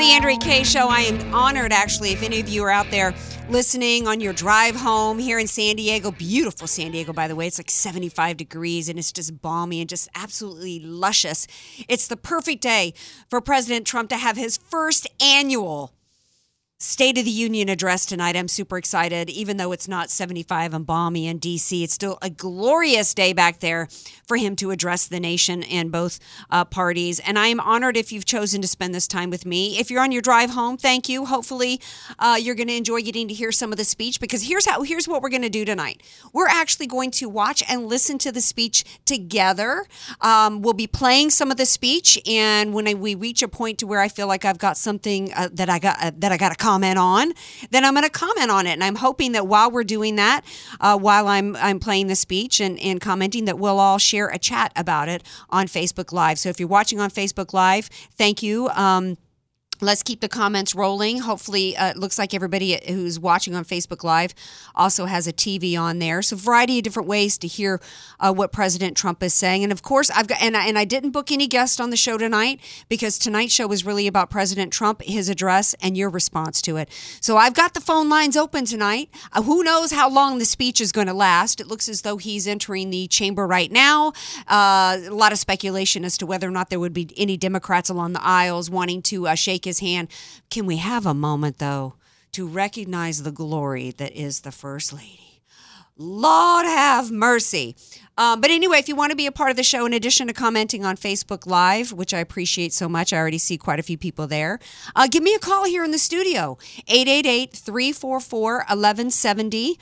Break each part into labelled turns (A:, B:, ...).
A: the Andrea Kaye Show. I am honored, actually, if any of you are out there listening on your drive home here in San Diego. Beautiful San Diego, by the way. It's like 75 degrees and it's just balmy and just absolutely luscious. It's the perfect day for President Trump to have his first annual State of the Union address tonight. I'm super excited. Even though it's not 75 and balmy in DC, it's still a glorious day back there for him to address the nation and both uh, parties. And I am honored if you've chosen to spend this time with me. If you're on your drive home, thank you. Hopefully, uh, you're going to enjoy getting to hear some of the speech because here's how here's what we're going to do tonight. We're actually going to watch and listen to the speech together. Um, we'll be playing some of the speech, and when I, we reach a point to where I feel like I've got something uh, that I got uh, that I got to comment on, then I'm going to comment on it. And I'm hoping that while we're doing that, uh, while I'm I'm playing the speech and, and commenting, that we'll all share a chat about it on Facebook Live. So if you're watching on Facebook Live, thank you. Um, Let's keep the comments rolling. Hopefully, uh, it looks like everybody who's watching on Facebook Live also has a TV on there. So, a variety of different ways to hear uh, what President Trump is saying. And of course, I've got and I, and I didn't book any guest on the show tonight because tonight's show was really about President Trump, his address, and your response to it. So, I've got the phone lines open tonight. Uh, who knows how long the speech is going to last? It looks as though he's entering the chamber right now. Uh, a lot of speculation as to whether or not there would be any Democrats along the aisles wanting to uh, shake his hand. Can we have a moment, though, to recognize the glory that is the First Lady? Lord have mercy. Um, but anyway, if you want to be a part of the show, in addition to commenting on Facebook Live, which I appreciate so much, I already see quite a few people there, uh, give me a call here in the studio 888 344 1170.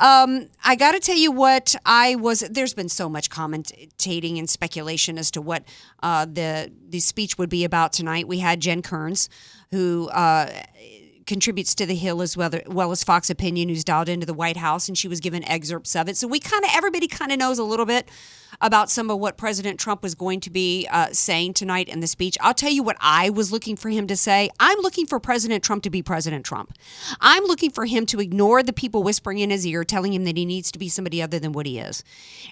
A: Um, I got to tell you what I was. There's been so much commentating and speculation as to what uh, the the speech would be about tonight. We had Jen Kearns, who uh, contributes to the Hill as well, well as Fox Opinion, who's dialed into the White House, and she was given excerpts of it. So we kind of everybody kind of knows a little bit about some of what President Trump was going to be uh, saying tonight in the speech. I'll tell you what I was looking for him to say. I'm looking for President Trump to be President Trump. I'm looking for him to ignore the people whispering in his ear, telling him that he needs to be somebody other than what he is.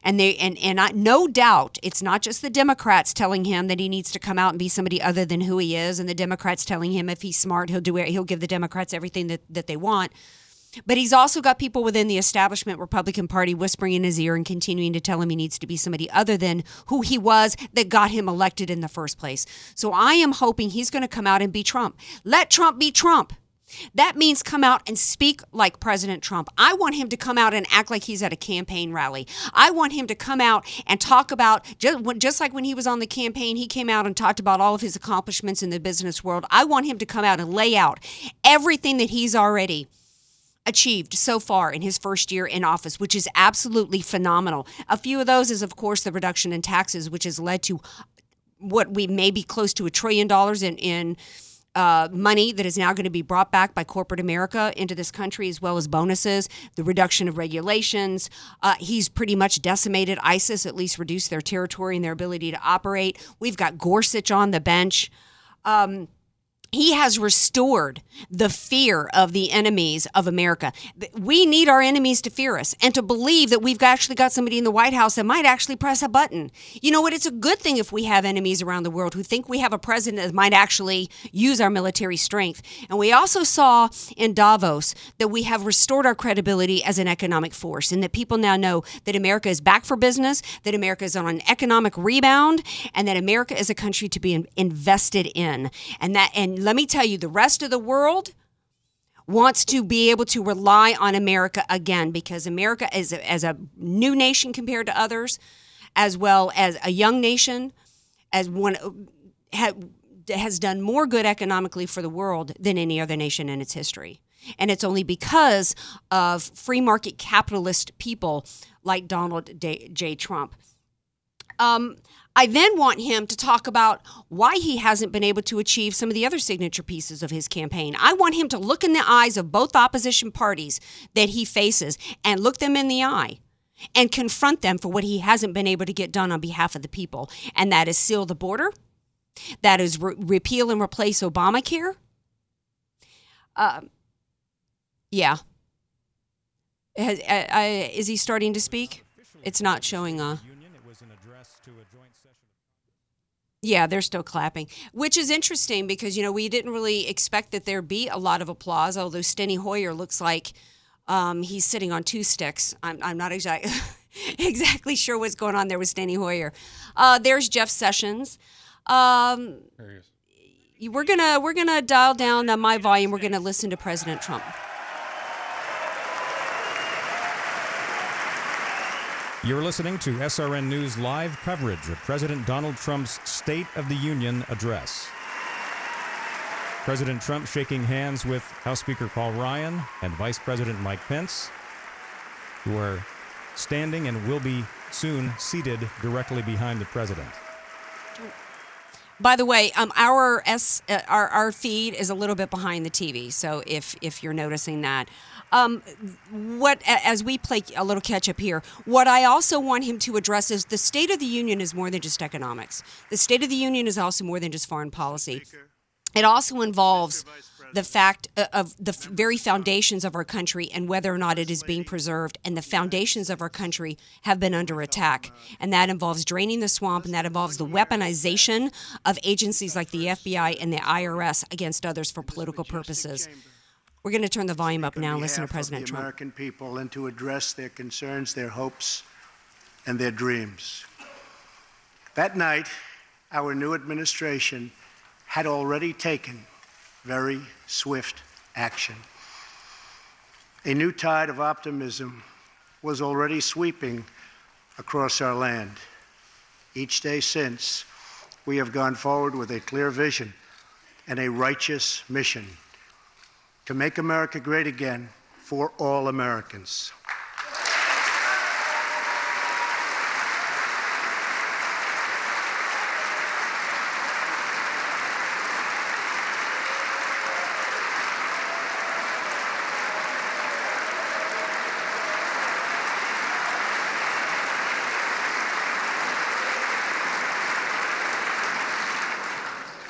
A: And they and and I, no doubt it's not just the Democrats telling him that he needs to come out and be somebody other than who he is, and the Democrats telling him if he's smart, he'll do it. He'll give the Democrats everything that that they want. But he's also got people within the establishment Republican Party whispering in his ear and continuing to tell him he needs to be somebody other than who he was that got him elected in the first place. So I am hoping he's going to come out and be Trump. Let Trump be Trump. That means come out and speak like President Trump. I want him to come out and act like he's at a campaign rally. I want him to come out and talk about, just, just like when he was on the campaign, he came out and talked about all of his accomplishments in the business world. I want him to come out and lay out everything that he's already achieved so far in his first year in office, which is absolutely phenomenal. A few of those is, of course, the reduction in taxes, which has led to what we may be close to a trillion dollars in, in uh, money that is now going to be brought back by corporate America into this country, as well as bonuses, the reduction of regulations. Uh, he's pretty much decimated ISIS, at least reduced their territory and their ability to operate. We've got Gorsuch on the bench. Um, he has restored the fear of the enemies of America. We need our enemies to fear us and to believe that we've actually got somebody in the White House that might actually press a button. You know what? It's a good thing if we have enemies around the world who think we have a president that might actually use our military strength. And we also saw in Davos that we have restored our credibility as an economic force and that people now know that America is back for business, that America is on an economic rebound, and that America is a country to be invested in. And that, and let me tell you, the rest of the world wants to be able to rely on America again because America is a, as a new nation compared to others, as well as a young nation, as one ha- has done more good economically for the world than any other nation in its history. And it's only because of free market capitalist people like Donald. J. Trump. Um, I then want him to talk about why he hasn't been able to achieve some of the other signature pieces of his campaign. I want him to look in the eyes of both opposition parties that he faces and look them in the eye and confront them for what he hasn't been able to get done on behalf of the people. And that is seal the border, that is re- repeal and replace Obamacare. Uh, yeah. Has, uh, uh, is he starting to speak? It's not showing a. Yeah, they're still clapping, which is interesting because you know we didn't really expect that there'd be a lot of applause. Although Steny Hoyer looks like um, he's sitting on two sticks. I'm, I'm not exactly exactly sure what's going on there with Steny Hoyer. Uh, there's Jeff Sessions. Um, we're gonna we're gonna dial down uh, my volume. We're gonna listen to President Trump.
B: You're listening to SRN News live coverage of President Donald Trump's State of the Union address. President Trump shaking hands with House Speaker Paul Ryan and Vice President Mike Pence, who are standing and will be soon seated directly behind the president.
A: By the way, um, our s uh, our our feed is a little bit behind the TV, so if if you're noticing that, um, what as we play a little catch up here, what I also want him to address is the State of the Union is more than just economics. The State of the Union is also more than just foreign policy. It also involves the fact uh, of the very foundations of our country and whether or not it is being preserved. And the foundations of our country have been under attack. And that involves draining the swamp, and that involves the weaponization of agencies like the FBI and the IRS against others for political purposes. We're going to turn the volume up now and listen to President
C: the
A: Trump.
C: American people and to address their concerns, their hopes, and their dreams. That night, our new administration had already taken very swift action. A new tide of optimism was already sweeping across our land. Each day since, we have gone forward with a clear vision and a righteous mission to make America great again for all Americans.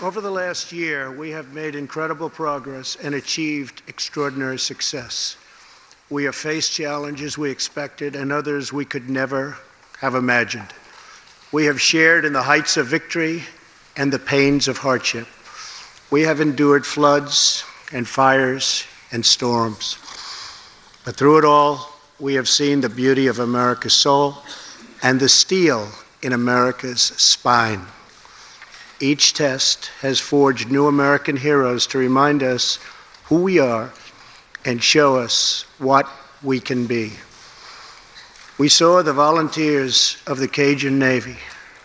C: Over the last year, we have made incredible progress and achieved extraordinary success. We have faced challenges we expected and others we could never have imagined. We have shared in the heights of victory and the pains of hardship. We have endured floods and fires and storms. But through it all, we have seen the beauty of America's soul and the steel in America's spine. Each test has forged new American heroes to remind us who we are and show us what we can be. We saw the volunteers of the Cajun Navy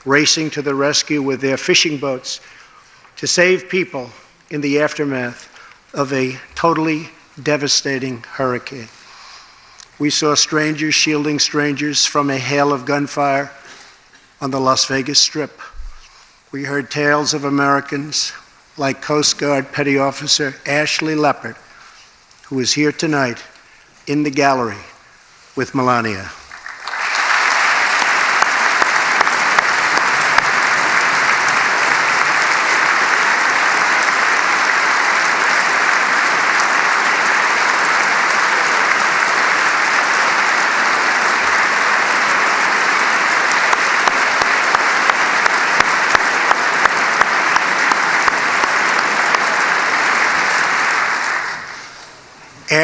C: racing to the rescue with their fishing boats to save people in the aftermath of a totally devastating hurricane. We saw strangers shielding strangers from a hail of gunfire on the Las Vegas Strip. We heard tales of Americans like Coast Guard Petty Officer Ashlee Leppert, who is here tonight in the gallery with Melania.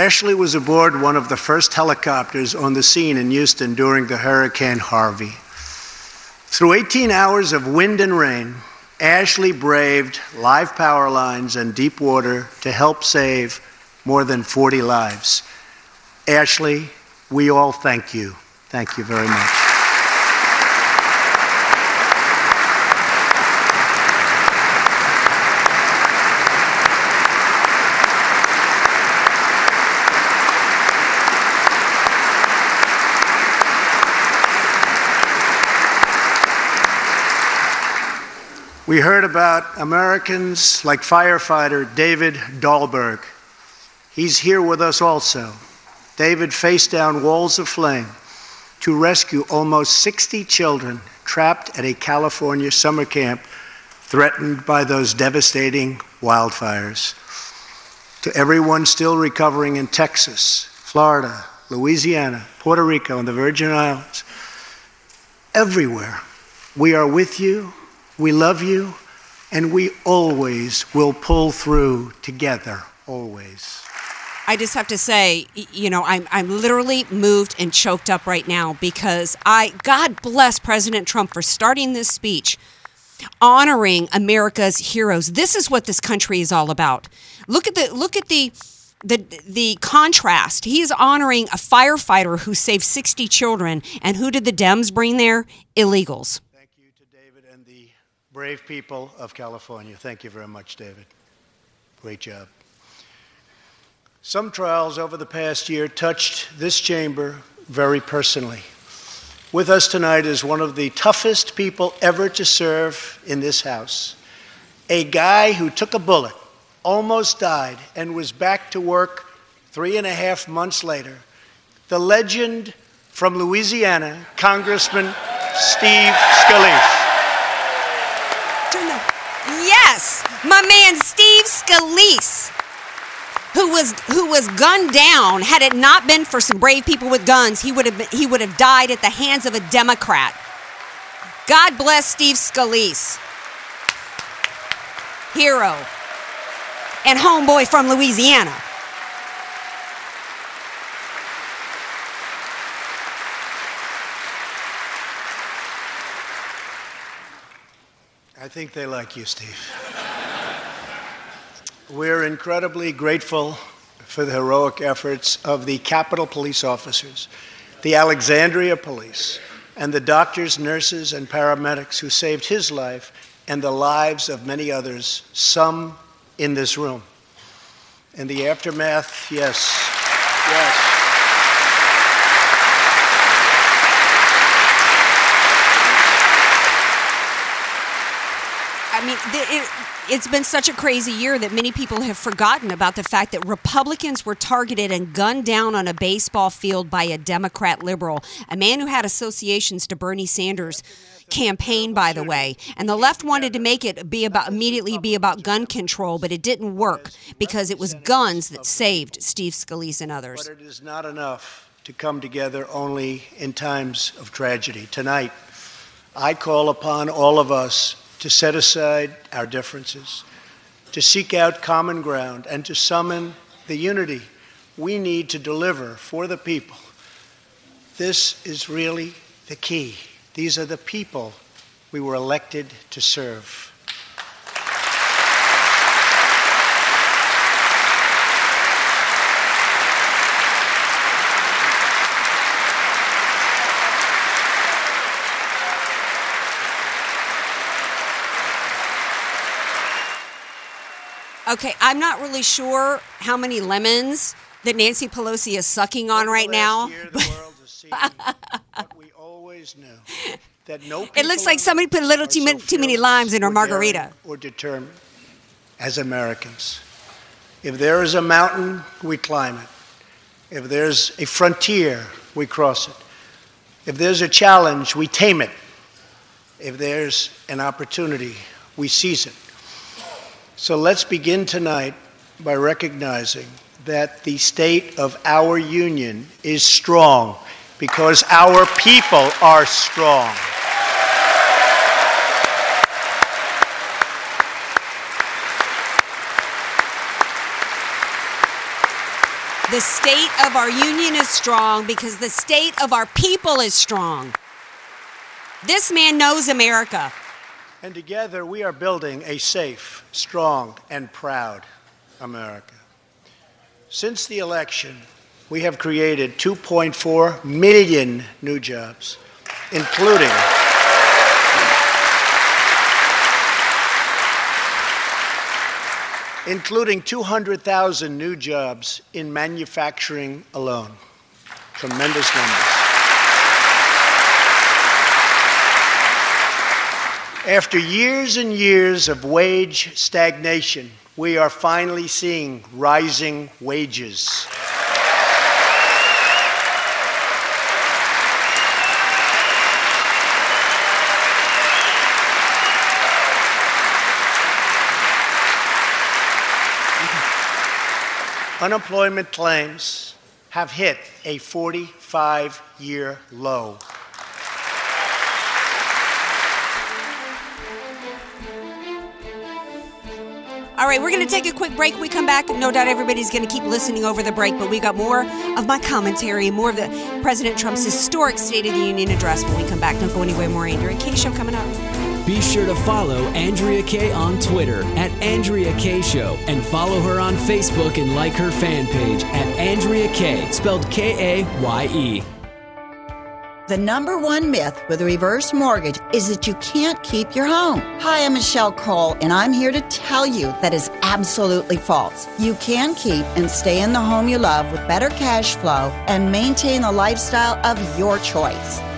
C: Ashley was aboard one of the first helicopters on the scene in Houston during the Hurricane Harvey. Through 18 hours of wind and rain, Ashley braved live power lines and deep water to help save more than 40 lives. Ashley, we all thank you. Thank you very much. We heard about Americans like firefighter David Dahlberg. He's here with us also. David faced down walls of flame to rescue almost 60 children trapped at a California summer camp threatened by those devastating wildfires. To everyone still recovering in Texas, Florida, Louisiana, Puerto Rico, and the Virgin Islands, everywhere, we are with you, we love you, and we always will pull through together, always.
A: I just have to say, you know, I'm I'm literally moved and choked up right now because I God bless President Trump for starting this speech honoring America's heroes. This is what this country is all about. Look at the look at the the the contrast. He is honoring a firefighter who saved 60 children and who did the Dems bring there? Illegals.
C: Thank you to David and the brave people of California. Thank you very much, David. Great job. Some trials over the past year touched this chamber very personally. With us tonight is one of the toughest people ever to serve in this House. A guy who took a bullet, almost died, and was back to work three and a half months later. The legend from Louisiana, Congressman Steve Scalise.
A: Turn the- Yes, my man Steve Scalise, who was who was gunned down. Had it not been for some brave people with guns, he would have been, he would have died at the hands of a Democrat. God bless Steve Scalise, hero, and homeboy from Louisiana.
C: I think they like you, Steve. We're incredibly grateful for the heroic efforts of the Capitol Police officers, the Alexandria Police, and the doctors, nurses, and paramedics who saved his life and the lives of many others, some in this room. In the aftermath, yes, yes.
A: I mean, th- it, it's been such a crazy year that many people have forgotten about the fact that Republicans were targeted and gunned down on a baseball field by a Democrat liberal, a man who had associations to Bernie Sanders' campaign, by the way. And the left wanted to make it be about immediately be about gun control, but it didn't work because it was guns that saved Steve Scalise and others.
C: But it is not enough to come together only in times of tragedy. Tonight, I call upon all of us to set aside our differences, to seek out common ground, and to summon the unity we need to deliver for the people. This is really the key. These are the people we were elected to serve.
A: Okay, I'm not really sure how many lemons that Nancy Pelosi is sucking on
C: Over
A: right now.
C: last year, the world has seen what we always knew. That no
A: It looks like somebody put a little too
C: so
A: many, too many limes in her margarita.
C: Or determined as Americans. If there is a mountain, we climb it. If there's a frontier, we cross it. If there's a challenge, we tame it. If there's an opportunity, we seize it. So let's begin tonight by recognizing that the state of our union is strong because our people are strong.
A: The state of our union is strong because the state of our people is strong. This man knows America.
C: And together we are building a safe, strong, and proud America. Since the election, we have created 2.4 million new jobs, including including 200,000 new jobs in manufacturing alone. Tremendous numbers. After years and years of wage stagnation, we are finally seeing rising wages. Unemployment claims have hit a 45 year low.
A: All right, we're going to take a quick break. We come back. No doubt everybody's going to keep listening over the break, but we got more of my commentary more of the President Trump's historic State of the Union address when we come back. Don't go anywhere. More Andrea Kaye Show coming up.
D: Be sure to follow Andrea Kaye on Twitter at Andrea Kaye Show and follow her on Facebook and like her fan page at Andrea Kaye, spelled K A Y E.
E: The number one myth with a reverse mortgage is that you can't keep your home. Hi, I'm Michelle Cole, and I'm here to tell you that is absolutely false. You can keep and stay in the home you love with better cash flow and maintain the lifestyle of your choice.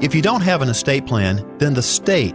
F: If you don't have an estate plan, then the state,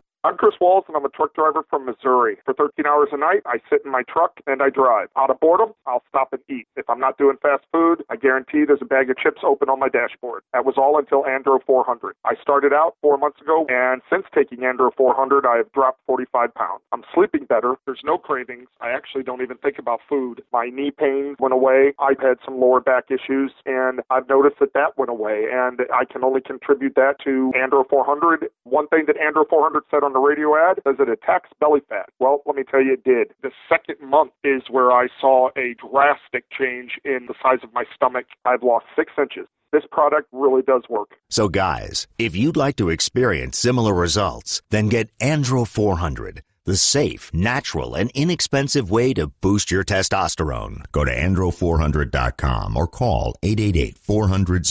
G: I'm Chris Walls, and I'm a truck driver from Missouri. For 13 hours a night, I sit in my truck and I drive. Out of boredom, I'll stop and eat. If I'm not doing fast food, I guarantee there's a bag of chips open on my dashboard. That was all until Andro 400. I started out four months ago, and since taking Andro 400, I have dropped 45 pounds. I'm sleeping better. There's no cravings. I actually don't even think about food. My knee pain went away. I've had some lower back issues, and I've noticed that that went away, and I can only contribute that to Andro 400. One thing that Andro 400 said on the radio ad is it attacks belly fat. Well, let me tell you, it did. The second month is where I saw a drastic change in the size of my stomach. I've lost six inches. This product really does work.
H: So, guys, if you'd like to experience similar results, then get Andro 400, the safe, natural, and inexpensive way to boost your testosterone. Go to andro400.com or call 888 400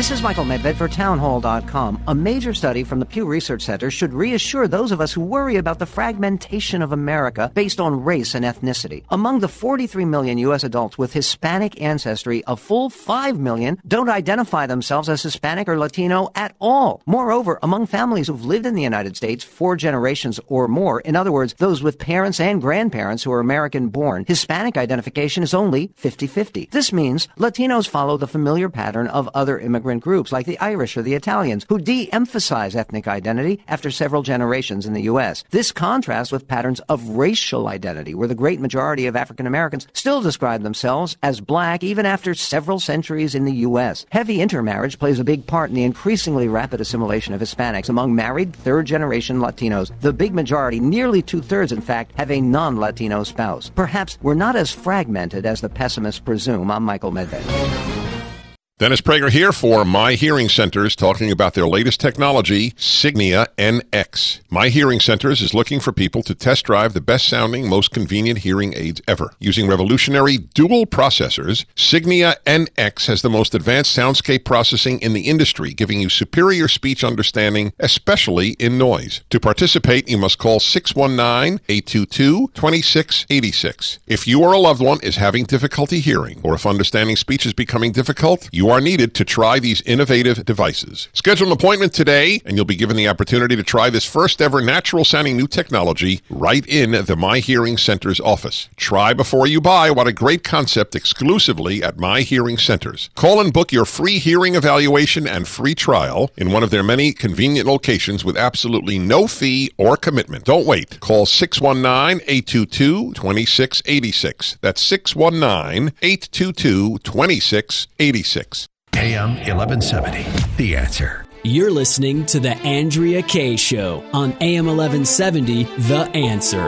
I: This is Michael Medved for townhall.com. A major study from the Pew Research Center should reassure those of us who worry about the fragmentation of America based on race and ethnicity. Among the 43 million U.S. adults with Hispanic ancestry, a full 5 million don't identify themselves as Hispanic or Latino at all. Moreover, among families who've lived in the United States four generations or more, in other words, those with parents and grandparents who are American born, Hispanic identification is only 50-50. This means Latinos follow the familiar pattern of other immigrant groups like the Irish or the Italians who de-emphasize ethnic identity after several generations in the U.S. This contrasts with patterns of racial identity where the great majority of African Americans still describe themselves as black even after several centuries in the U.S. Heavy intermarriage plays a big part in the increasingly rapid assimilation of Hispanics among married third generation Latinos. The big majority, nearly two thirds in fact, have a non-Latino spouse. Perhaps we're not as fragmented as the pessimists presume. I'm Michael Medved.
J: Dennis Prager here for My Hearing Centers talking about their latest technology, Signia NX. My Hearing Centers is looking for people to test drive the best sounding, most convenient hearing aids ever. Using revolutionary dual processors, Signia NX has the most advanced soundscape processing in the industry, giving you superior speech understanding, especially in noise. To participate, you must call 619-822-2686. If you or a loved one is having difficulty hearing, or if understanding speech is becoming difficult, you are needed to try these innovative devices. Schedule an appointment today, and you'll be given the opportunity to try this first ever natural sounding new technology right in the My Hearing Center's office. Try before you buy. What a great concept exclusively at My Hearing Centers. Call and book your free hearing evaluation and free trial in one of their many convenient locations with absolutely no fee or commitment. Don't wait. Call 619 822 2686. That's 619 822 2686.
K: AM 1170. The answer.
D: You're listening to The Andrea Kaye Show on AM 1170, The Answer.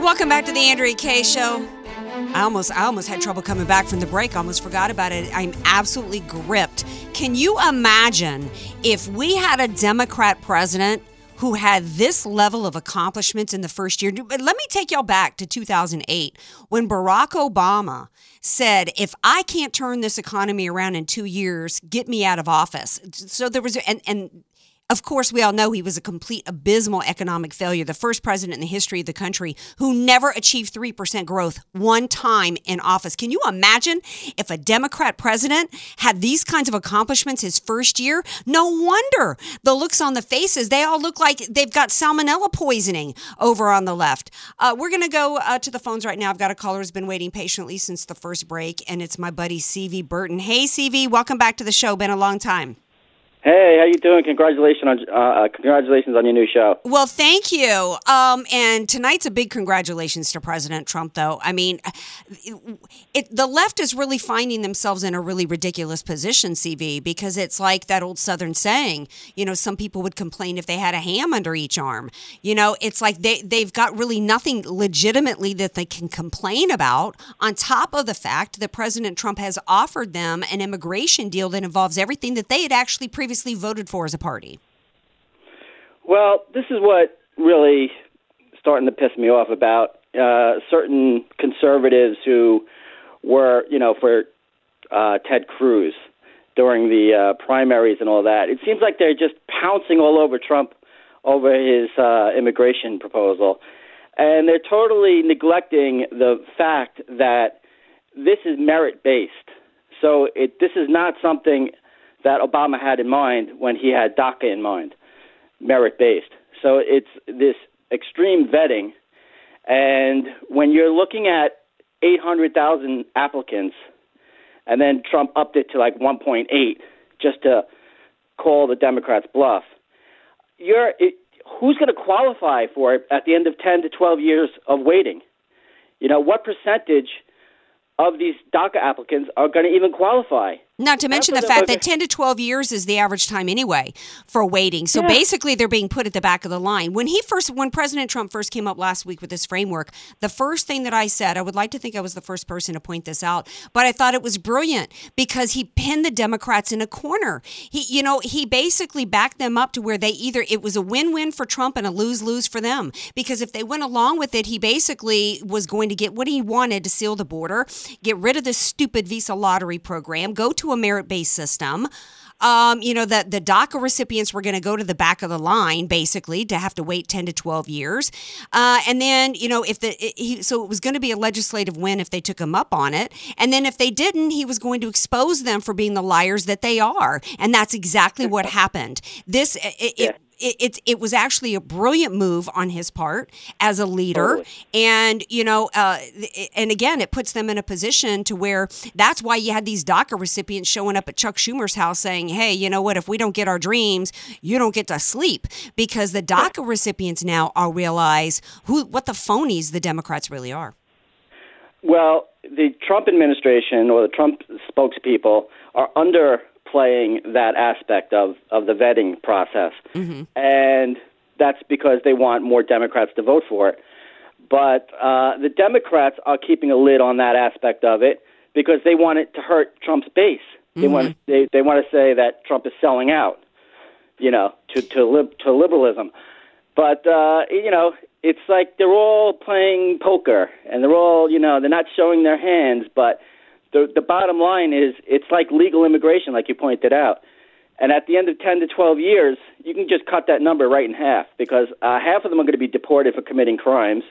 A: Welcome back to the Andrea Kaye Show. I almost, I almost had trouble coming back from the break. Almost forgot about it. I'm absolutely gripped. Can you imagine if we had a Democrat president who had this level of accomplishments in the first year? But let me take y'all back to 2008 when Barack Obama said, "If I can't turn this economy around in two years, get me out of office." So there was, and and of course, we all know he was a complete abysmal economic failure, the first president in the history of the country who never achieved 3% growth one time in office. Can you imagine if a Democrat president had these kinds of accomplishments his first year? No wonder the looks on the faces, they all look like they've got salmonella poisoning over on the left. Uh, we're going to go uh, to the phones right now. I've got a caller who's been waiting patiently since the first break, and it's my buddy CV Burton. Hey, CV, welcome back to the show. Been a long time.
L: Hey, how you doing? Congratulations on uh, uh, congratulations on your new show.
A: Well, thank you. Um, and tonight's a big congratulations to President Trump, though. I mean, it, the left is really finding themselves in a really ridiculous position, CV, because it's like that old Southern saying. You know, some people would complain if they had a ham under each arm. You know, it's like they they've got really nothing legitimately that they can complain about. On top of the fact that President Trump has offered them an immigration deal that involves everything that they had actually previously voted for as a party.
L: Well, this is what really starting to piss me off about uh, certain conservatives who were, you know, for uh, Ted Cruz during the uh, primaries and all that. It seems like they're just pouncing all over Trump over his uh, immigration proposal, and they're totally neglecting the fact that this is merit based. So it this is not something that Obama had in mind when he had DACA in mind, merit based. So it's this extreme vetting. And when you're looking at 800,000 applicants, and then Trump upped it to like 1.8 just to call the Democrats bluff, you're, it, who's going to qualify for it at the end of 10 to 12 years of waiting? You know, what percentage of these DACA applicants are going to even qualify?
A: Not to mention the fact that 10 to 12 years is the average time anyway for waiting. So yeah. basically they're being put at the back of the line. When he first when President Trump first came up last week with this framework, the first thing that I said, I would like to think I was the first person to point this out, but I thought it was brilliant because he pinned the Democrats in a corner. He you know, he basically backed them up to where they either it was a win-win for Trump and a lose-lose for them because if they went along with it, he basically was going to get what he wanted to seal the border, get rid of this stupid visa lottery program, go to a merit based system. Um, you know, that the DACA recipients were going to go to the back of the line, basically, to have to wait 10 to 12 years. Uh, and then, you know, if the, it, he, so it was going to be a legislative win if they took him up on it. And then if they didn't, he was going to expose them for being the liars that they are. And that's exactly what happened. This, it, yeah. it it, it, it was actually a brilliant move on his part as a leader, totally. and you know, uh, and again, it puts them in a position to where that's why you had these DACA recipients showing up at Chuck Schumer's house saying, "Hey, you know what? If we don't get our dreams, you don't get to sleep," because the DACA recipients now all realize who what the phonies the Democrats really are.
L: Well, the Trump administration or the Trump spokespeople are under playing that aspect of, of the vetting process. Mm-hmm. And that's because they want more Democrats to vote for it. But uh, the Democrats are keeping a lid on that aspect of it because they want it to hurt Trump's base. They want they they want to say that Trump is selling out, you know, to to lib, to liberalism. But uh, you know, it's like they're all playing poker, and they're all you know they're not showing their hands. But the the bottom line is, it's like legal immigration, like you pointed out. And at the end of 10 to 12 years, you can just cut that number right in half because uh, half of them are going to be deported for committing crimes.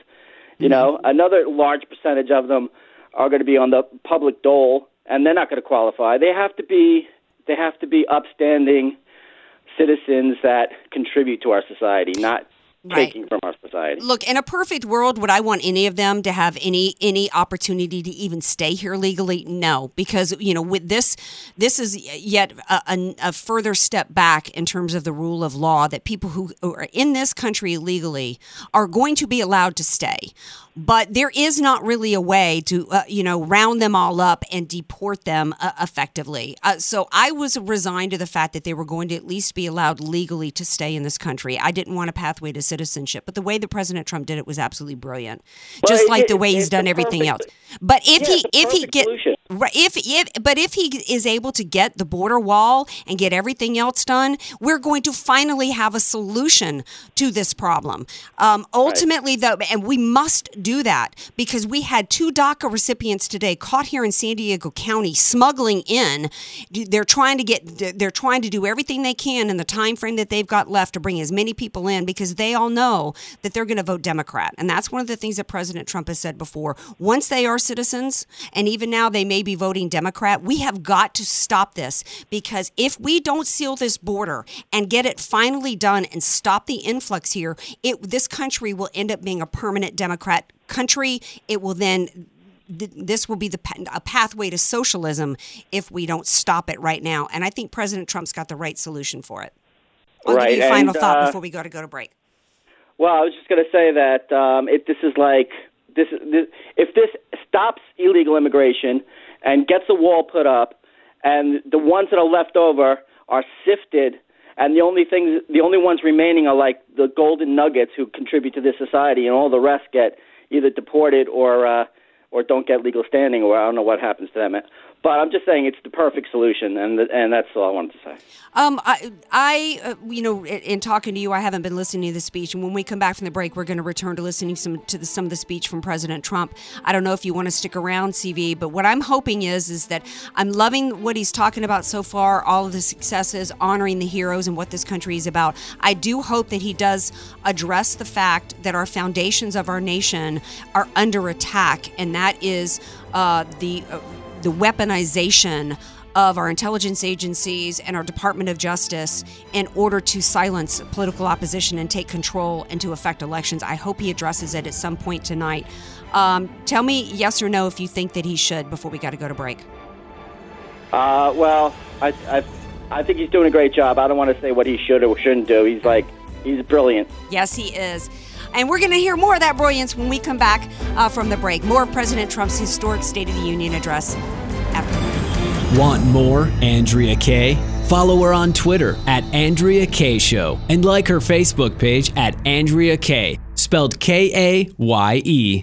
L: You know, another large percentage of them are going to be on the public dole, and they're not going to qualify. They have to be they have to be upstanding citizens that contribute to our society, not taking from our society.
A: Look, in a perfect world, would I want any of them to have any any opportunity to even stay here legally? No, because you know, with this, this is yet a, a, a further step back in terms of the rule of law that people who are in this country legally are going to be allowed to stay. But there is not really a way to, uh, you know, round them all up and deport them uh, effectively. Uh, so I was resigned to the fact that they were going to at least be allowed legally to stay in this country. I didn't want a pathway to citizenship, but the way that President Trump did it was absolutely brilliant.
L: Well,
A: Just
L: it-
A: like the way he's done
L: the
A: everything else. But if
L: Yeah,
A: he if he
L: perfect
A: get
L: solution.
A: Right if if but if he is able to get the border wall and get everything else done, we're going to finally have a solution to this problem. Um, ultimately, though, and we must do that because we had two DACA recipients today caught here in San Diego County smuggling in. They're trying to get they're trying to do everything they can in the time frame that they've got left to bring as many people in because they all know that they're going to vote Democrat, and that's one of the things that President Trump has said before. Once they are citizens, and even now they may be voting Democrat, we have got to stop this because if we don't seal this border and get it finally done and stop the influx here, it this country will end up being a permanent Democrat country. It will then this will be the a pathway to socialism if we don't stop it right now. And I think President Trump's got the right solution for it. I'll
L: Right,
A: give you a final
L: and,
A: thought
L: uh,
A: before we go to go to break.
L: Well, I was just going to say that um, if this is like this, this, if this stops illegal immigration and gets a wall put up, and the ones that are left over are sifted, and the only things, the only ones remaining are like the golden nuggets who contribute to this society, and all the rest get either deported or uh, or don't get legal standing, or I don't know what happens to them. But I'm just saying it's the perfect solution, and and that's all I wanted to say.
A: Um, I, I uh, you know, in, in talking to you, I haven't been listening to the speech, and when we come back from the break, we're going to return to listening some to the, some of the speech from President Trump. I don't know if you want to stick around, CV, but what I'm hoping is is that I'm loving what he's talking about so far, all of the successes, honoring the heroes, and what this country is about. I do hope that he does address the fact that our foundations of our nation are under attack, and that is uh, the uh, the weaponization of our intelligence agencies and our Department of Justice in order to silence political opposition and take control and to affect elections. I hope he addresses it at some point tonight. Um, tell me yes or no if you think that he should before we got to go to break.
L: Uh, well, I, I, I think he's doing a great job. I don't want to say what he should or shouldn't do. He's like, he's brilliant.
A: Yes, he is. And we're going to hear more of that brilliance when we come back uh, from the break. More of President Trump's historic State of the Union address after.
D: Want more Andrea Kaye? Follow her on Twitter at Andrea Kaye Show and like her Facebook page at Andrea Kaye, spelled K A Y E.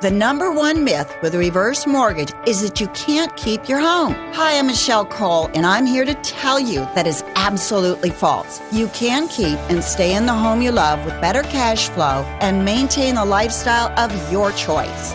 E: The number one myth with a reverse mortgage is that you can't keep your home. Hi, I'm Michelle Cole, and I'm here to tell you that is absolutely false. You can keep and stay in the home you love with better cash flow and maintain the lifestyle of your choice.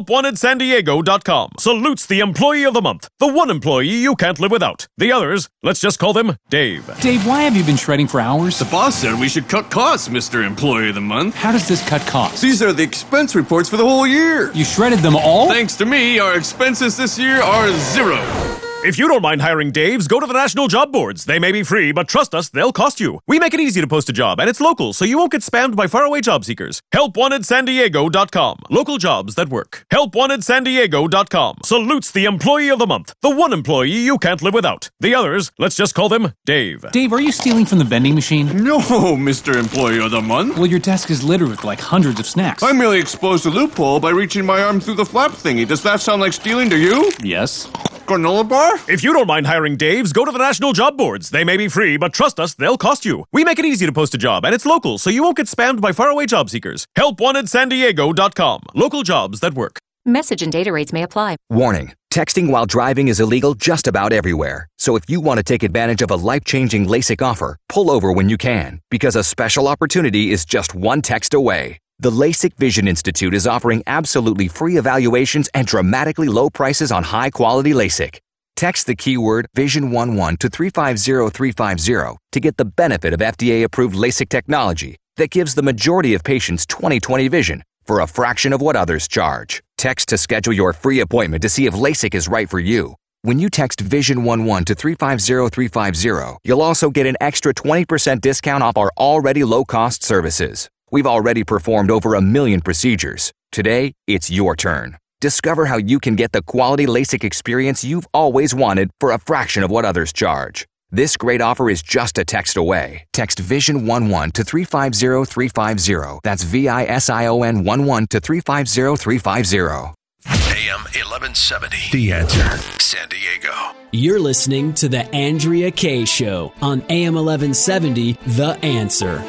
M: HelpWantedSanDiego.com salutes the employee of the month, the one employee you can't live without. The others, let's just call them Dave.
N: Dave, why have you been shredding for hours?
O: The boss said we should cut costs, Mr. Employee of the Month.
N: How does this cut costs?
O: These are the expense reports for the whole year.
N: You shredded them all?
O: Thanks to me, our expenses this year are zero.
M: If you don't mind hiring Daves, go to the national job boards. They may be free, but trust us, they'll cost you. We make it easy to post a job, and it's local, so you won't get spammed by faraway job seekers. HelpWantedSanDiego.com. Local jobs that work. HelpWantedSanDiego.com. Salutes the employee of the month, the one employee you can't live without. The others, let's just call them Dave.
N: Dave, are you stealing from the vending machine?
O: No, Mr. Employee of the Month.
N: Well, your desk is littered with like hundreds of snacks.
O: I merely exposed a loophole by reaching my arm through the flap thingy. Does that sound like stealing to you?
N: Yes.
O: Granola bar?
M: If you don't mind hiring Daves, go to the national job boards. They may be free, but trust us, they'll cost you. We make it easy to post a job, and it's local, so you won't get spammed by faraway job seekers. HelpWantedSanDiego.com. Local jobs that work.
P: Message and data rates may apply.
Q: Warning texting while driving is illegal just about everywhere. So if you want to take advantage of a life changing LASIK offer, pull over when you can, because a special opportunity is just one text away. The LASIK Vision Institute is offering absolutely free evaluations and dramatically low prices on high quality LASIK. Text the keyword Vision11 to 350350 to get the benefit of FDA approved LASIK technology that gives the majority of patients 20/20 vision for a fraction of what others charge. Text to schedule your free appointment to see if LASIK is right for you. When you text Vision11 to 350350, you'll also get an extra 20% discount off our already low cost services. We've already performed over a million procedures. Today, it's your turn. Discover how you can get the quality LASIK experience you've always wanted for a fraction of what others charge. This great offer is just a text away. Text Vision11 to 350350. That's V I S I O N 11 to 350350.
K: AM 1170. The answer. San Diego.
D: You're listening to The Andrea Kaye Show on AM 1170, The Answer.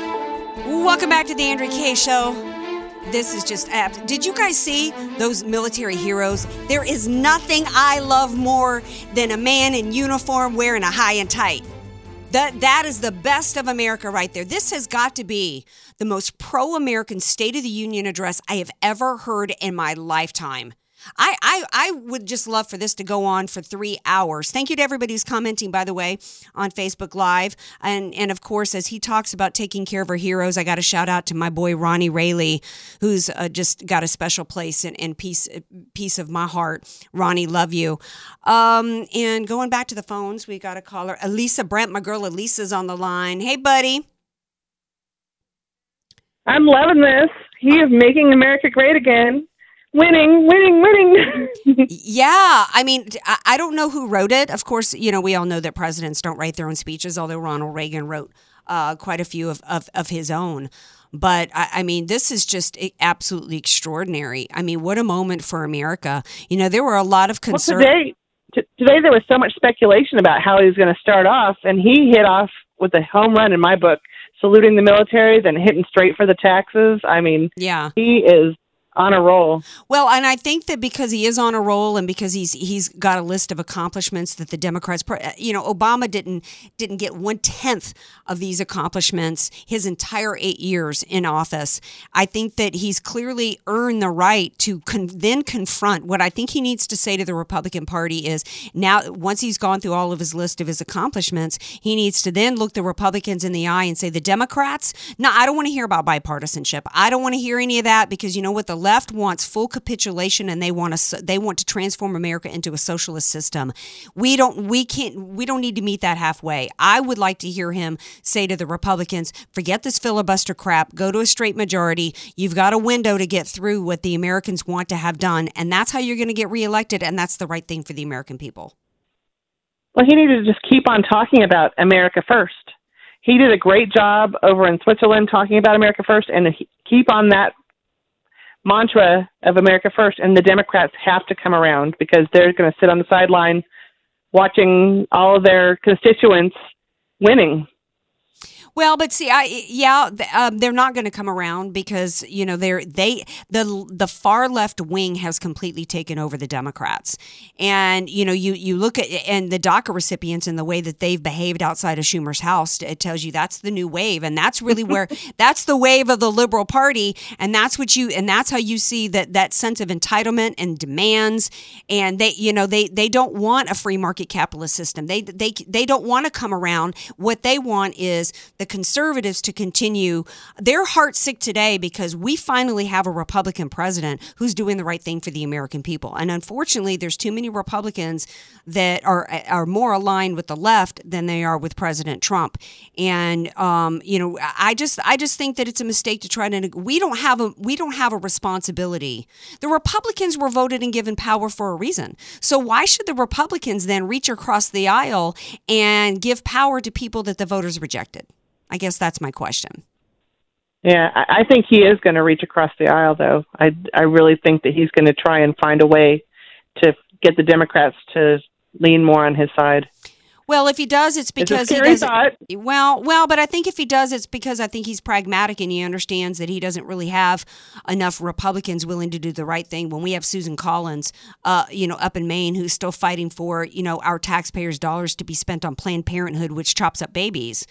A: Welcome back to the Andrea Kaye Show. This is just apt. Did you guys see those military heroes? There is nothing I love more than a man in uniform wearing a high and tight. That that is the best of America right there. This has got to be the most pro-American State of the Union address I have ever heard in my lifetime. I, I I would just love for this to go on for three hours. Thank you to everybody who's commenting, by the way, on Facebook Live, and and of course, as he talks about taking care of our heroes, I got a shout out to my boy Ronnie Rayleigh, who's uh, just got a special place and, piece piece of my heart. Ronnie, love you. Um, and going back to the phones, we got a caller, Elisa Brent. My girl Elisa's on the line. Hey, buddy.
R: I'm loving this. He is making America great again. Winning, winning, winning.
A: yeah, I mean, I, don't know who wrote it. Of course, you know we all know that presidents don't write their own speeches, although Ronald Reagan wrote uh, quite a few of, of, of his own. But I, I, mean, this is just absolutely extraordinary. I mean, what a moment for America. You know, there were a lot of concerns.
R: Well, today, t- today there was so much speculation about how he was going to start off, and he hit off with a home run in my book, saluting the military, then hitting straight for the taxes. I mean,
A: yeah,
R: he is on a roll.
A: Well, and I think that because he is on a roll and because he's he's got a list of accomplishments that the Democrats, uh, you know, Obama didn't didn't get one tenth of these accomplishments his entire eight years in office. I think that he's clearly earned the right to con- then confront what I think he needs to say to the Republican Party is now once he's gone through all of his list of his accomplishments, he needs to then look the Republicans in the eye and say the Democrats. No, I don't want to hear about bipartisanship. I don't want to hear any of that because you know what the left wants full capitulation and they want to they want to transform America into a socialist system. We don't we can't we don't need to meet that halfway. I would like to hear him say to the Republicans, forget this filibuster crap, go to a straight majority. You've got a window to get through what the Americans want to have done and that's how you're going to get reelected and that's the right thing for the American people.
R: Well, he needed to just keep on talking about America first. He did a great job over in Switzerland talking about America first and keep on that mantra of America First, and the Democrats have to come around because they're going to sit on the sideline watching all of their constituents winning.
A: Well, but see, I yeah, th- um, they're not going to come around because you know they're they the the far left wing has completely taken over the Democrats, and you know you you look at and the DACA recipients and the way that they've behaved outside of Schumer's house, it tells you that's the new wave, and that's really where that's the wave of the liberal party, and that's what you and that's how you see that that sense of entitlement and demands, and they you know they they don't want a free market capitalist system. They they they don't want to come around. What they want is the conservatives to continue. They're heart sick today because we finally have a Republican president who's doing the right thing for the American people. And unfortunately, there's too many Republicans that are are more aligned with the left than they are with President Trump. And um, you know, I just I just think that it's a mistake to try to. We don't have a we don't have a responsibility. The Republicans were voted and given power for a reason. So why should the Republicans then reach across the aisle and give power to people that the voters rejected? I guess that's my question.
R: Yeah, I think he is going to reach across the aisle, though. I I really think that he's going to try and find a way to get the Democrats to lean more on his side.
A: Well, if he does, it's because he doesn't.
R: thought.
A: Well, well, but I think if he does, it's because I think he's pragmatic and he understands that he doesn't really have enough Republicans willing to do the right thing. When we have Susan Collins, uh, you know, up in Maine, who's still fighting for you know our taxpayers' dollars to be spent on Planned Parenthood, which chops up babies.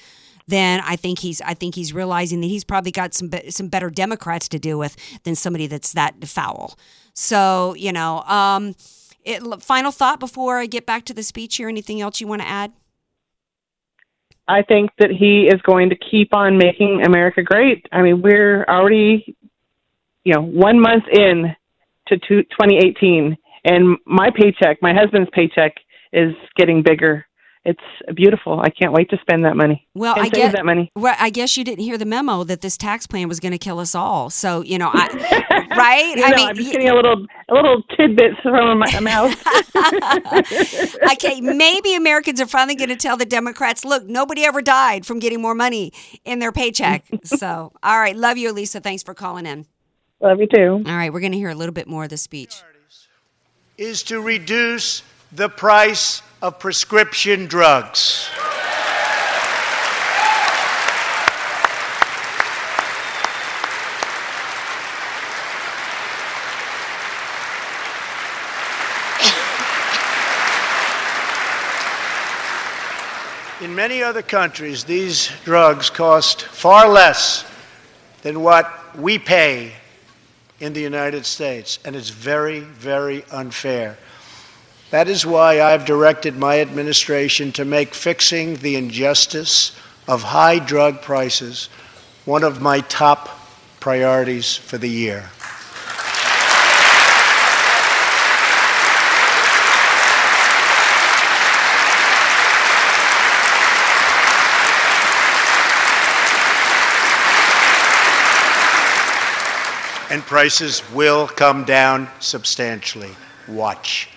A: Then I think he's I think he's realizing that he's probably got some be- some better Democrats to deal with than somebody that's that foul. So you know, um, it, final thought before I get back to the speech here. Anything else you want to add?
R: I think that he is going to keep on making America great. I mean, we're already, you know, one month in to two, 2018, and my paycheck, my husband's paycheck, is getting bigger. It's beautiful. I can't wait to spend that money.
A: Well,
R: and
A: I
R: save
A: get
R: that money.
A: Well, I guess you didn't hear the memo that this tax plan was going to kill us all. So you know, I, right?
R: You
A: I
R: know,
A: mean,
R: I'm just getting a little, a little tidbits from my mouth.
A: okay, maybe Americans are finally going to tell the Democrats, look, nobody ever died from getting more money in their paycheck. so, all right, love you, Elisa. Thanks for calling in.
R: Love you too.
A: All right, we're going to hear a little bit more of the speech.
C: is to reduce the price of prescription drugs. In many other countries, these drugs cost far less than what we pay in the United States, and it's very, very unfair. That is why I've directed my administration to make fixing the injustice of high drug prices one of my top priorities for the year. And prices will come down substantially. Watch.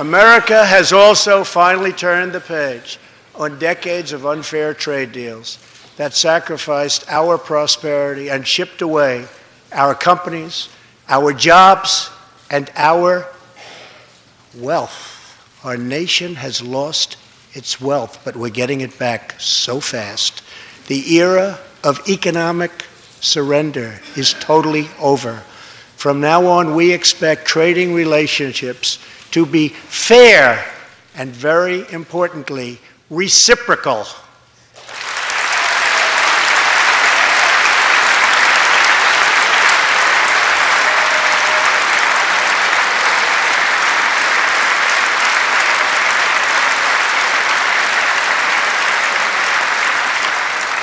C: America has also finally turned the page on decades of unfair trade deals that sacrificed our prosperity and shipped away our companies, our jobs, and our wealth. Our nation has lost its wealth, but we're getting it back so fast. The era of economic surrender is totally over. From now on, we expect trading relationships to be fair and, very importantly, reciprocal.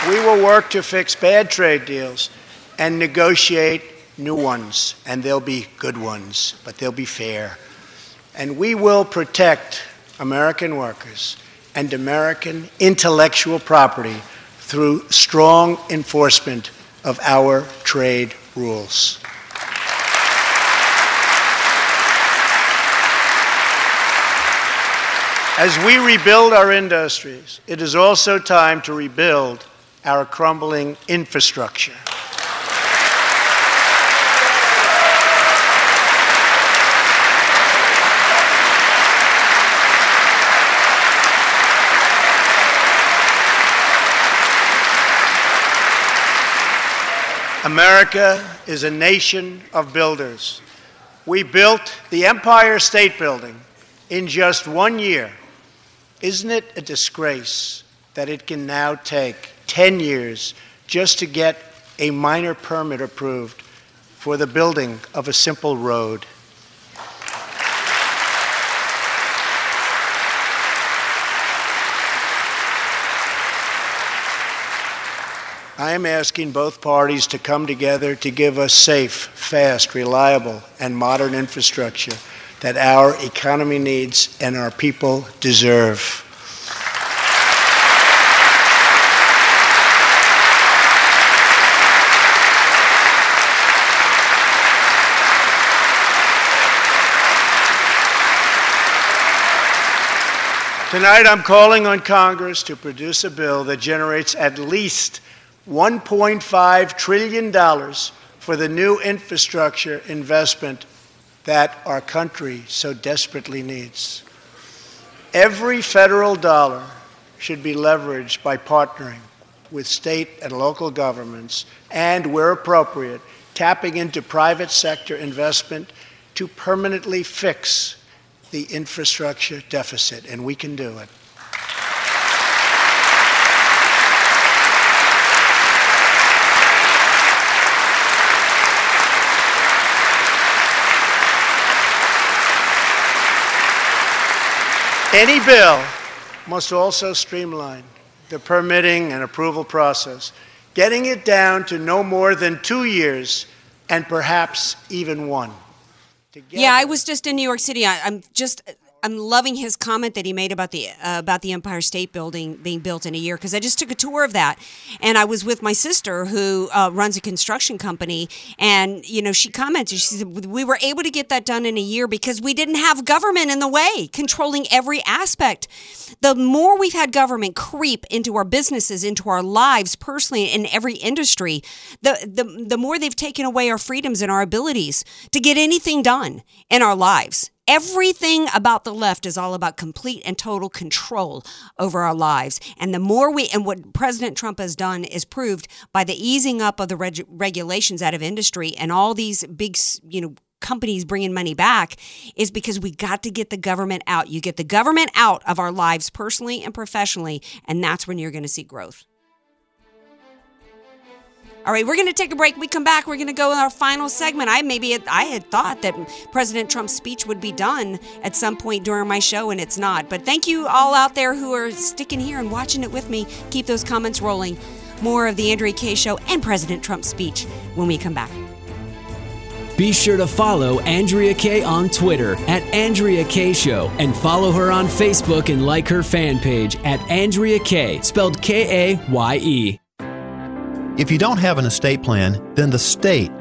C: We will work to fix bad trade deals and negotiate new ones, and they'll be good ones, but they'll be fair. And we will protect American workers and American intellectual property through strong enforcement of our trade rules. As we rebuild our industries, it is also time to rebuild our crumbling infrastructure. America is a nation of builders. We built the Empire State Building in just one year. Isn't it a disgrace that it can now take 10 years just to get a minor permit approved for the building of a simple road? I am asking both parties to come together to give us safe, fast, reliable, and modern infrastructure that our economy needs and our people deserve. Tonight, I'm calling on Congress to produce a bill that generates at least $1.5 trillion for the new infrastructure investment that our country so desperately needs. Every federal dollar should be leveraged by partnering with state and local governments and, where appropriate, tapping into private sector investment to permanently fix the infrastructure deficit, and we can do it. Any bill must also streamline the permitting and approval process, getting it down to no more than two years and perhaps even one.
A: Yeah, I was just in New York City. I, I'm just I'm loving his comment that he made about the uh, about the Empire State Building being built in a year because I just took a tour of that, and I was with my sister who uh, runs a construction company, and you know she commented. She said we were able to get that done in a year because we didn't have government in the way controlling every aspect. The more we've had government creep into our businesses, into our lives personally in every industry, the the the more they've taken away our freedoms and our abilities to get anything done in our lives. Everything about the left is all about complete and total control over our lives. And the more we, and what President Trump has done is proved by the easing up of the reg- regulations out of industry and all these big, you know, companies bringing money back is because we got to get the government out. You get the government out of our lives personally and professionally, and that's when you're going to see growth. All right, we're going to take a break. We come back. We're going to go in our final segment. I maybe had, I had thought that President Trump's speech would be done at some point during my show, and it's not. But thank you all out there who are sticking here and watching it with me. Keep those comments rolling. More of the Andrea Kaye Show and President Trump's speech when we come back.
D: Be sure to follow Andrea Kaye on Twitter at Andrea Kaye Show and follow her on Facebook and like her fan page at Andrea Kaye, spelled K A Y E.
F: If you don't have an estate plan, then the state,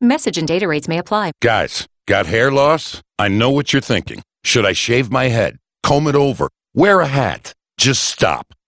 P: Message and data rates may apply.
S: Guys, got hair loss? I know what you're thinking. Should I shave my head? Comb it over? Wear a hat? Just stop.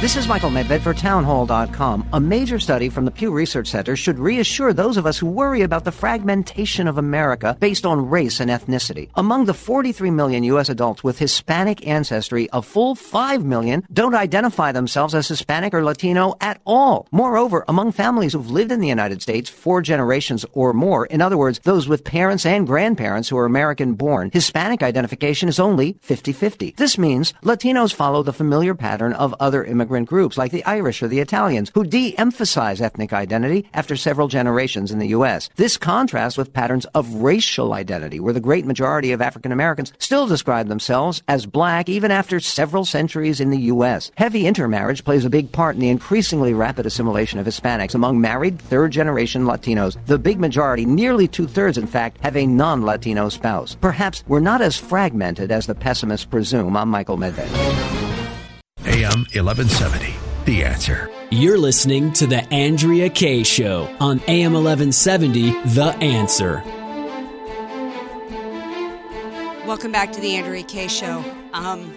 I: This is Michael Medved for Townhall.com. A major study from the Pew Research Center should reassure those of us who worry about the fragmentation of America based on race and ethnicity. Among the 43 million U.S. adults with Hispanic ancestry, a full 5 million don't identify themselves as Hispanic or Latino at all. Moreover, among families who've lived in the United States four generations or more, in other words, those with parents and grandparents who are American born, Hispanic identification is only 50 50. This means Latinos follow the familiar pattern of other groups like the Irish or the Italians, who de emphasize ethnic identity after several generations in the U.S. This contrasts with patterns of racial identity, where the great majority of African Americans still describe themselves as black even after several centuries in the U.S. Heavy intermarriage plays a big part in the increasingly rapid assimilation of Hispanics among married third generation Latinos. The big majority, nearly two thirds in fact, have a non Latino spouse. Perhaps we're not as fragmented as the pessimists presume. I'm Michael Medved.
K: AM 1170. The answer.
T: You're listening to The Andrea Kaye Show on AM 1170. The answer.
A: Welcome back to the Andrea Kaye Show. Um,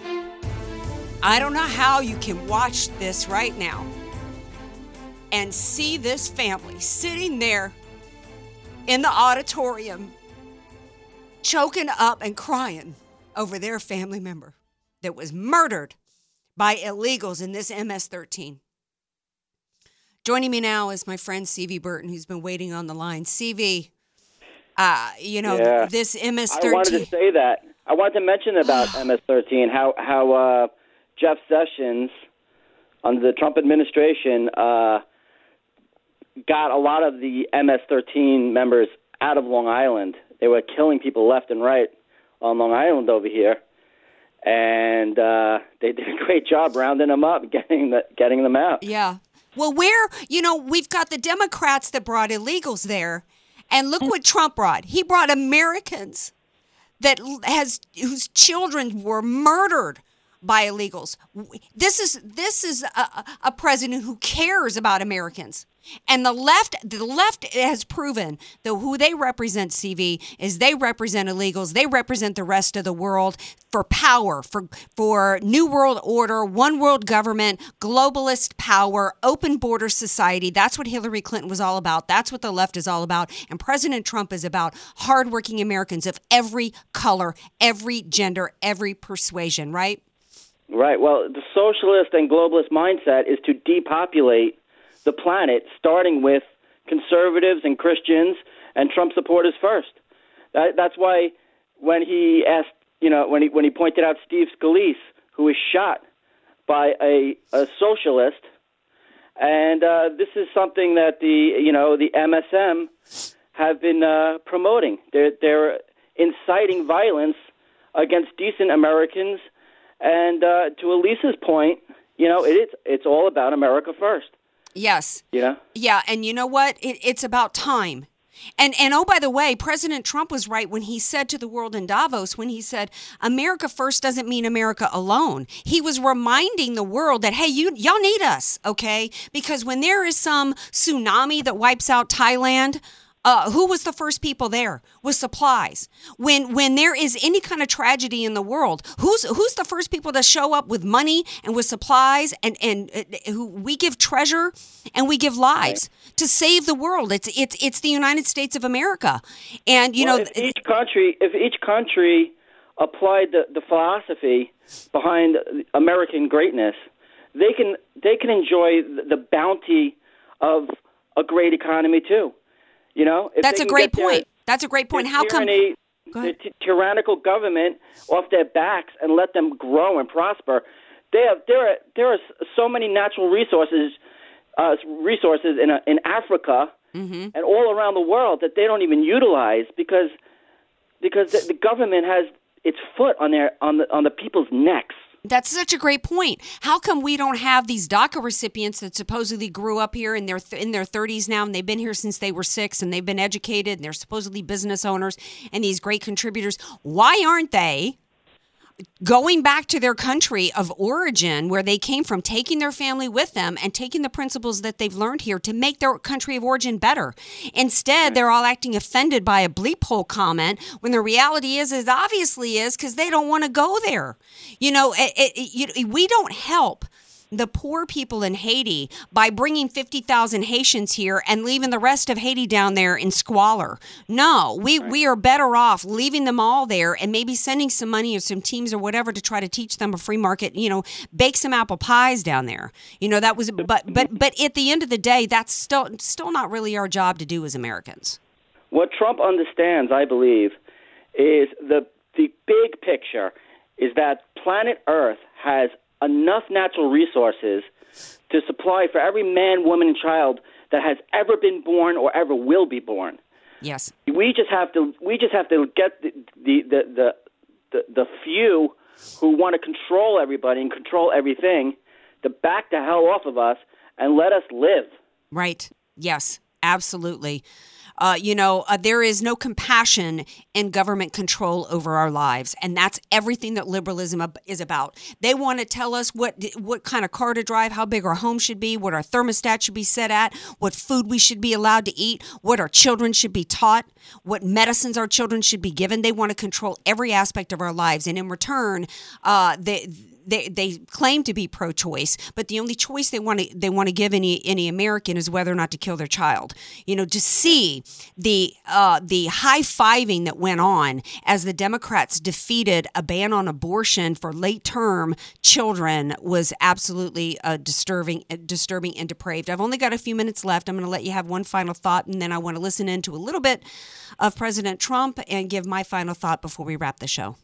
A: I don't know how you can watch this right now and see this family sitting there in the auditorium, choking up and crying over their family member that was murdered by illegals in this MS 13. Joining me now is my friend CV Burton, who's been waiting on the line. CV, uh, you know,
L: Yeah.
A: this MS 13.
L: I wanted to say that. I wanted to mention about MS-13 how how uh, Jeff Sessions under the Trump administration uh, got a lot of the MS-13 members out of Long Island. They were killing people left and right on Long Island over here, and uh, they did a great job rounding them up, getting the, getting them out.
A: Yeah. Well, where, you know, we've got the Democrats that brought illegals there. And look what Trump brought. He brought Americans that has whose children were murdered by illegals. This is this is a, a- a president who cares about Americans. And the left the left has proven that who they represent CV is they represent illegals. They represent the rest of the world for power, for for new world order, one world government, globalist power, open border society. That's what Hillary Clinton was all about. That's what the left is all about. And President Trump is about hardworking Americans of every color, every gender, every persuasion, right?
L: Right. Well, the socialist and globalist mindset is to depopulate the planet, starting with conservatives and Christians and Trump supporters first. That, that's why when he asked, you know, when he when he pointed out Steve Scalise, who was shot by a, a socialist, and uh, this is something that the you know the MSM have been uh, promoting. They're they're inciting violence against decent Americans, and uh, to Elisa's point, you know, it's it's all about America first.
A: Yes.
L: You know.
A: Yeah, and you know what? It, it's about time. And and oh by the way, President Trump was right when he said to the world in Davos when he said America first doesn't mean America alone. He was reminding the world that hey, you y'all need us, okay? Because when there is some tsunami that wipes out Thailand, uh, who was the first people there with supplies? When when there is any kind of tragedy in the world, who's who's the first people to show up with money and with supplies and and uh, who we give treasure and we give lives to save the world? It's it's it's the United States of America, and you
L: Well,
A: know
L: if each country, if each country applied the, the philosophy behind American greatness, they can they can enjoy the bounty of a great economy too. You know,
A: That's a great
L: get their-
A: point. That's a great point. How come?
L: tyranny, the ty- tyrannical government off their backs and let them grow and prosper? They have there are there are so many natural resources uh, resources in uh in Africa
A: Mm-hmm.
L: and all around the world that they don't even utilize because because the, the government has its foot on their on the on the people's necks.
A: That's such a great point. How come we don't have these DACA recipients that supposedly grew up here in their in their 30s now and they've been here since they were 6 and they've been educated and they're supposedly business owners and these great contributors? Why aren't they going back to their country of origin where they came from, taking their family with them and taking the principles that they've learned here to make their country of origin better. Instead, they're all acting offended by a bleep hole comment when the reality is, is obviously is because they don't want to go there. You know, it, it, you, we don't help the poor people in Haiti by bringing 50,000 Haitians here and leaving the rest of Haiti down there in squalor. No, we, we are better off leaving them all there and maybe sending some money or some teams or whatever to try to teach them a free market, you know, bake some apple pies down there. You know, that was but but but at the end of the day, that's still still not really our job to do as Americans.
L: What Trump understands, I believe, is the the big picture is that planet Earth has enough natural resources to supply for every man, woman, and child that has ever been born or ever will be born.
A: Yes.
L: We just have to we just have to get the the the the, the, the few who want to control everybody and control everything to back the hell off of us and let us live.
A: Right. Yes, absolutely. Uh, you know, uh, there is no compassion in government control over our lives, and that's everything that liberalism is about. They want to tell us what what kind of car to drive, how big our home should be, what our thermostat should be set at, what food we should be allowed to eat, what our children should be taught, what medicines our children should be given. They want to control every aspect of our lives, and in return, uh, they they they claim to be pro-choice, but the only choice they want to they want to give any any American is whether or not to kill their child. You know, to see the uh, the high fiving that went on as the Democrats defeated a ban on abortion for late term children was absolutely uh, disturbing disturbing and depraved. I've only got a few minutes left. I'm going to let you have one final thought, and then I want to listen into a little bit of President Trump and give my final thought before we wrap the show.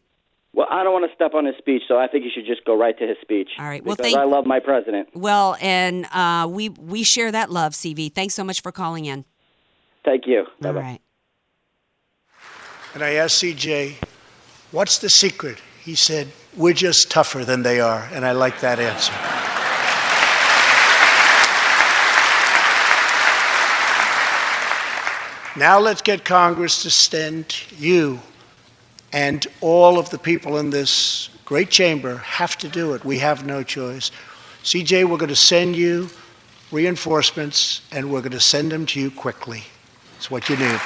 L: Well, I don't want to step on his speech, so I think you should just go right to his speech.
A: All right. Well,
L: because
A: thank-
L: I love my president.
A: Well, and uh, we we share that love, CV. Thanks so much for calling in.
L: Thank you.
A: All right.
C: And I asked CJ, what's the secret? He said, we're just tougher than they are. And I like that answer. Now let's get Congress to send you and all of the people in this great chamber have to do it. We have no choice. CJ, we're going to send you reinforcements and we're going to send them to you quickly. It's what you need.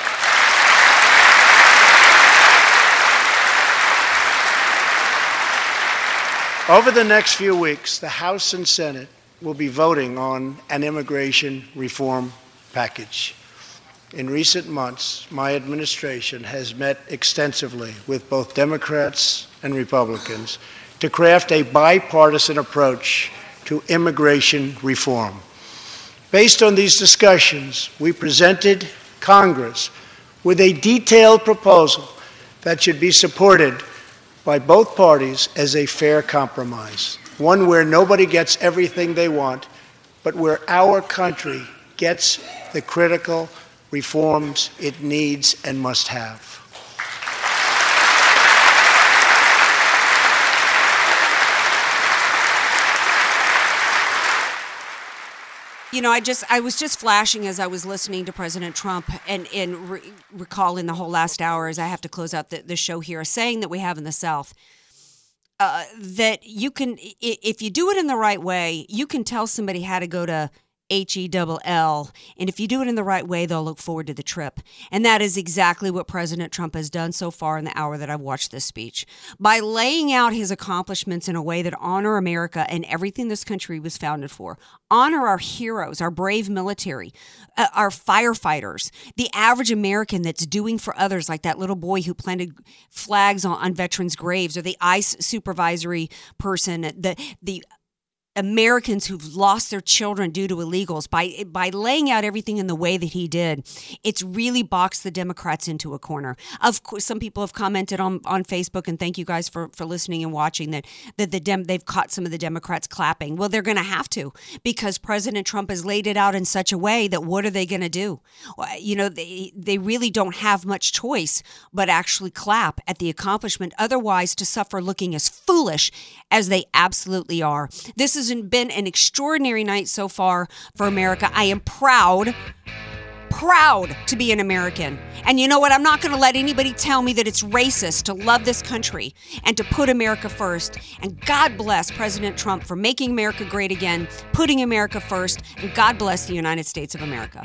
C: Over the next few weeks, the House and Senate will be voting on an immigration reform package. In recent months, my administration has met extensively with both Democrats and Republicans to craft a bipartisan approach to immigration reform. Based on these discussions, we presented Congress with a detailed proposal that should be supported by both parties as a fair compromise, one where nobody gets everything they want, but where our country gets the critical reforms it needs and must have.
A: You know, I just I was just flashing as I was listening to President Trump and and re- recalling the whole last hour as I have to close out the, the show here, a saying that we have in the South. Uh, that you can, if you do it in the right way, you can tell somebody how to go to H E double L. And if you do it in the right way, they'll look forward to the trip. And that is exactly what President Trump has done so far in the hour that I've watched this speech. By laying out his accomplishments in a way that honor America and everything this country was founded for, honor our heroes, our brave military, uh, our firefighters, the average American that's doing for others, like that little boy who planted flags on, on veterans' graves, or the ICE supervisory person, the the Americans who've lost their children due to illegals by by laying out everything in the way that he did. It's really boxed the Democrats into a corner. Of course, some people have commented on, on Facebook, and thank you guys for, for listening and watching that that the Dem- they've caught some of the Democrats clapping. Well, they're going to have to because President Trump has laid it out in such a way that what are they going to do? You know, they they really don't have much choice but actually clap at the accomplishment. Otherwise, to suffer looking as foolish as they absolutely are. This has been an extraordinary night so far for America. I am proud proud to be an American. And you know what? I'm not going to let anybody tell me that it's racist to love this country and to put America first. And God bless President Trump for making America great again, putting America first, and God bless the United States of America.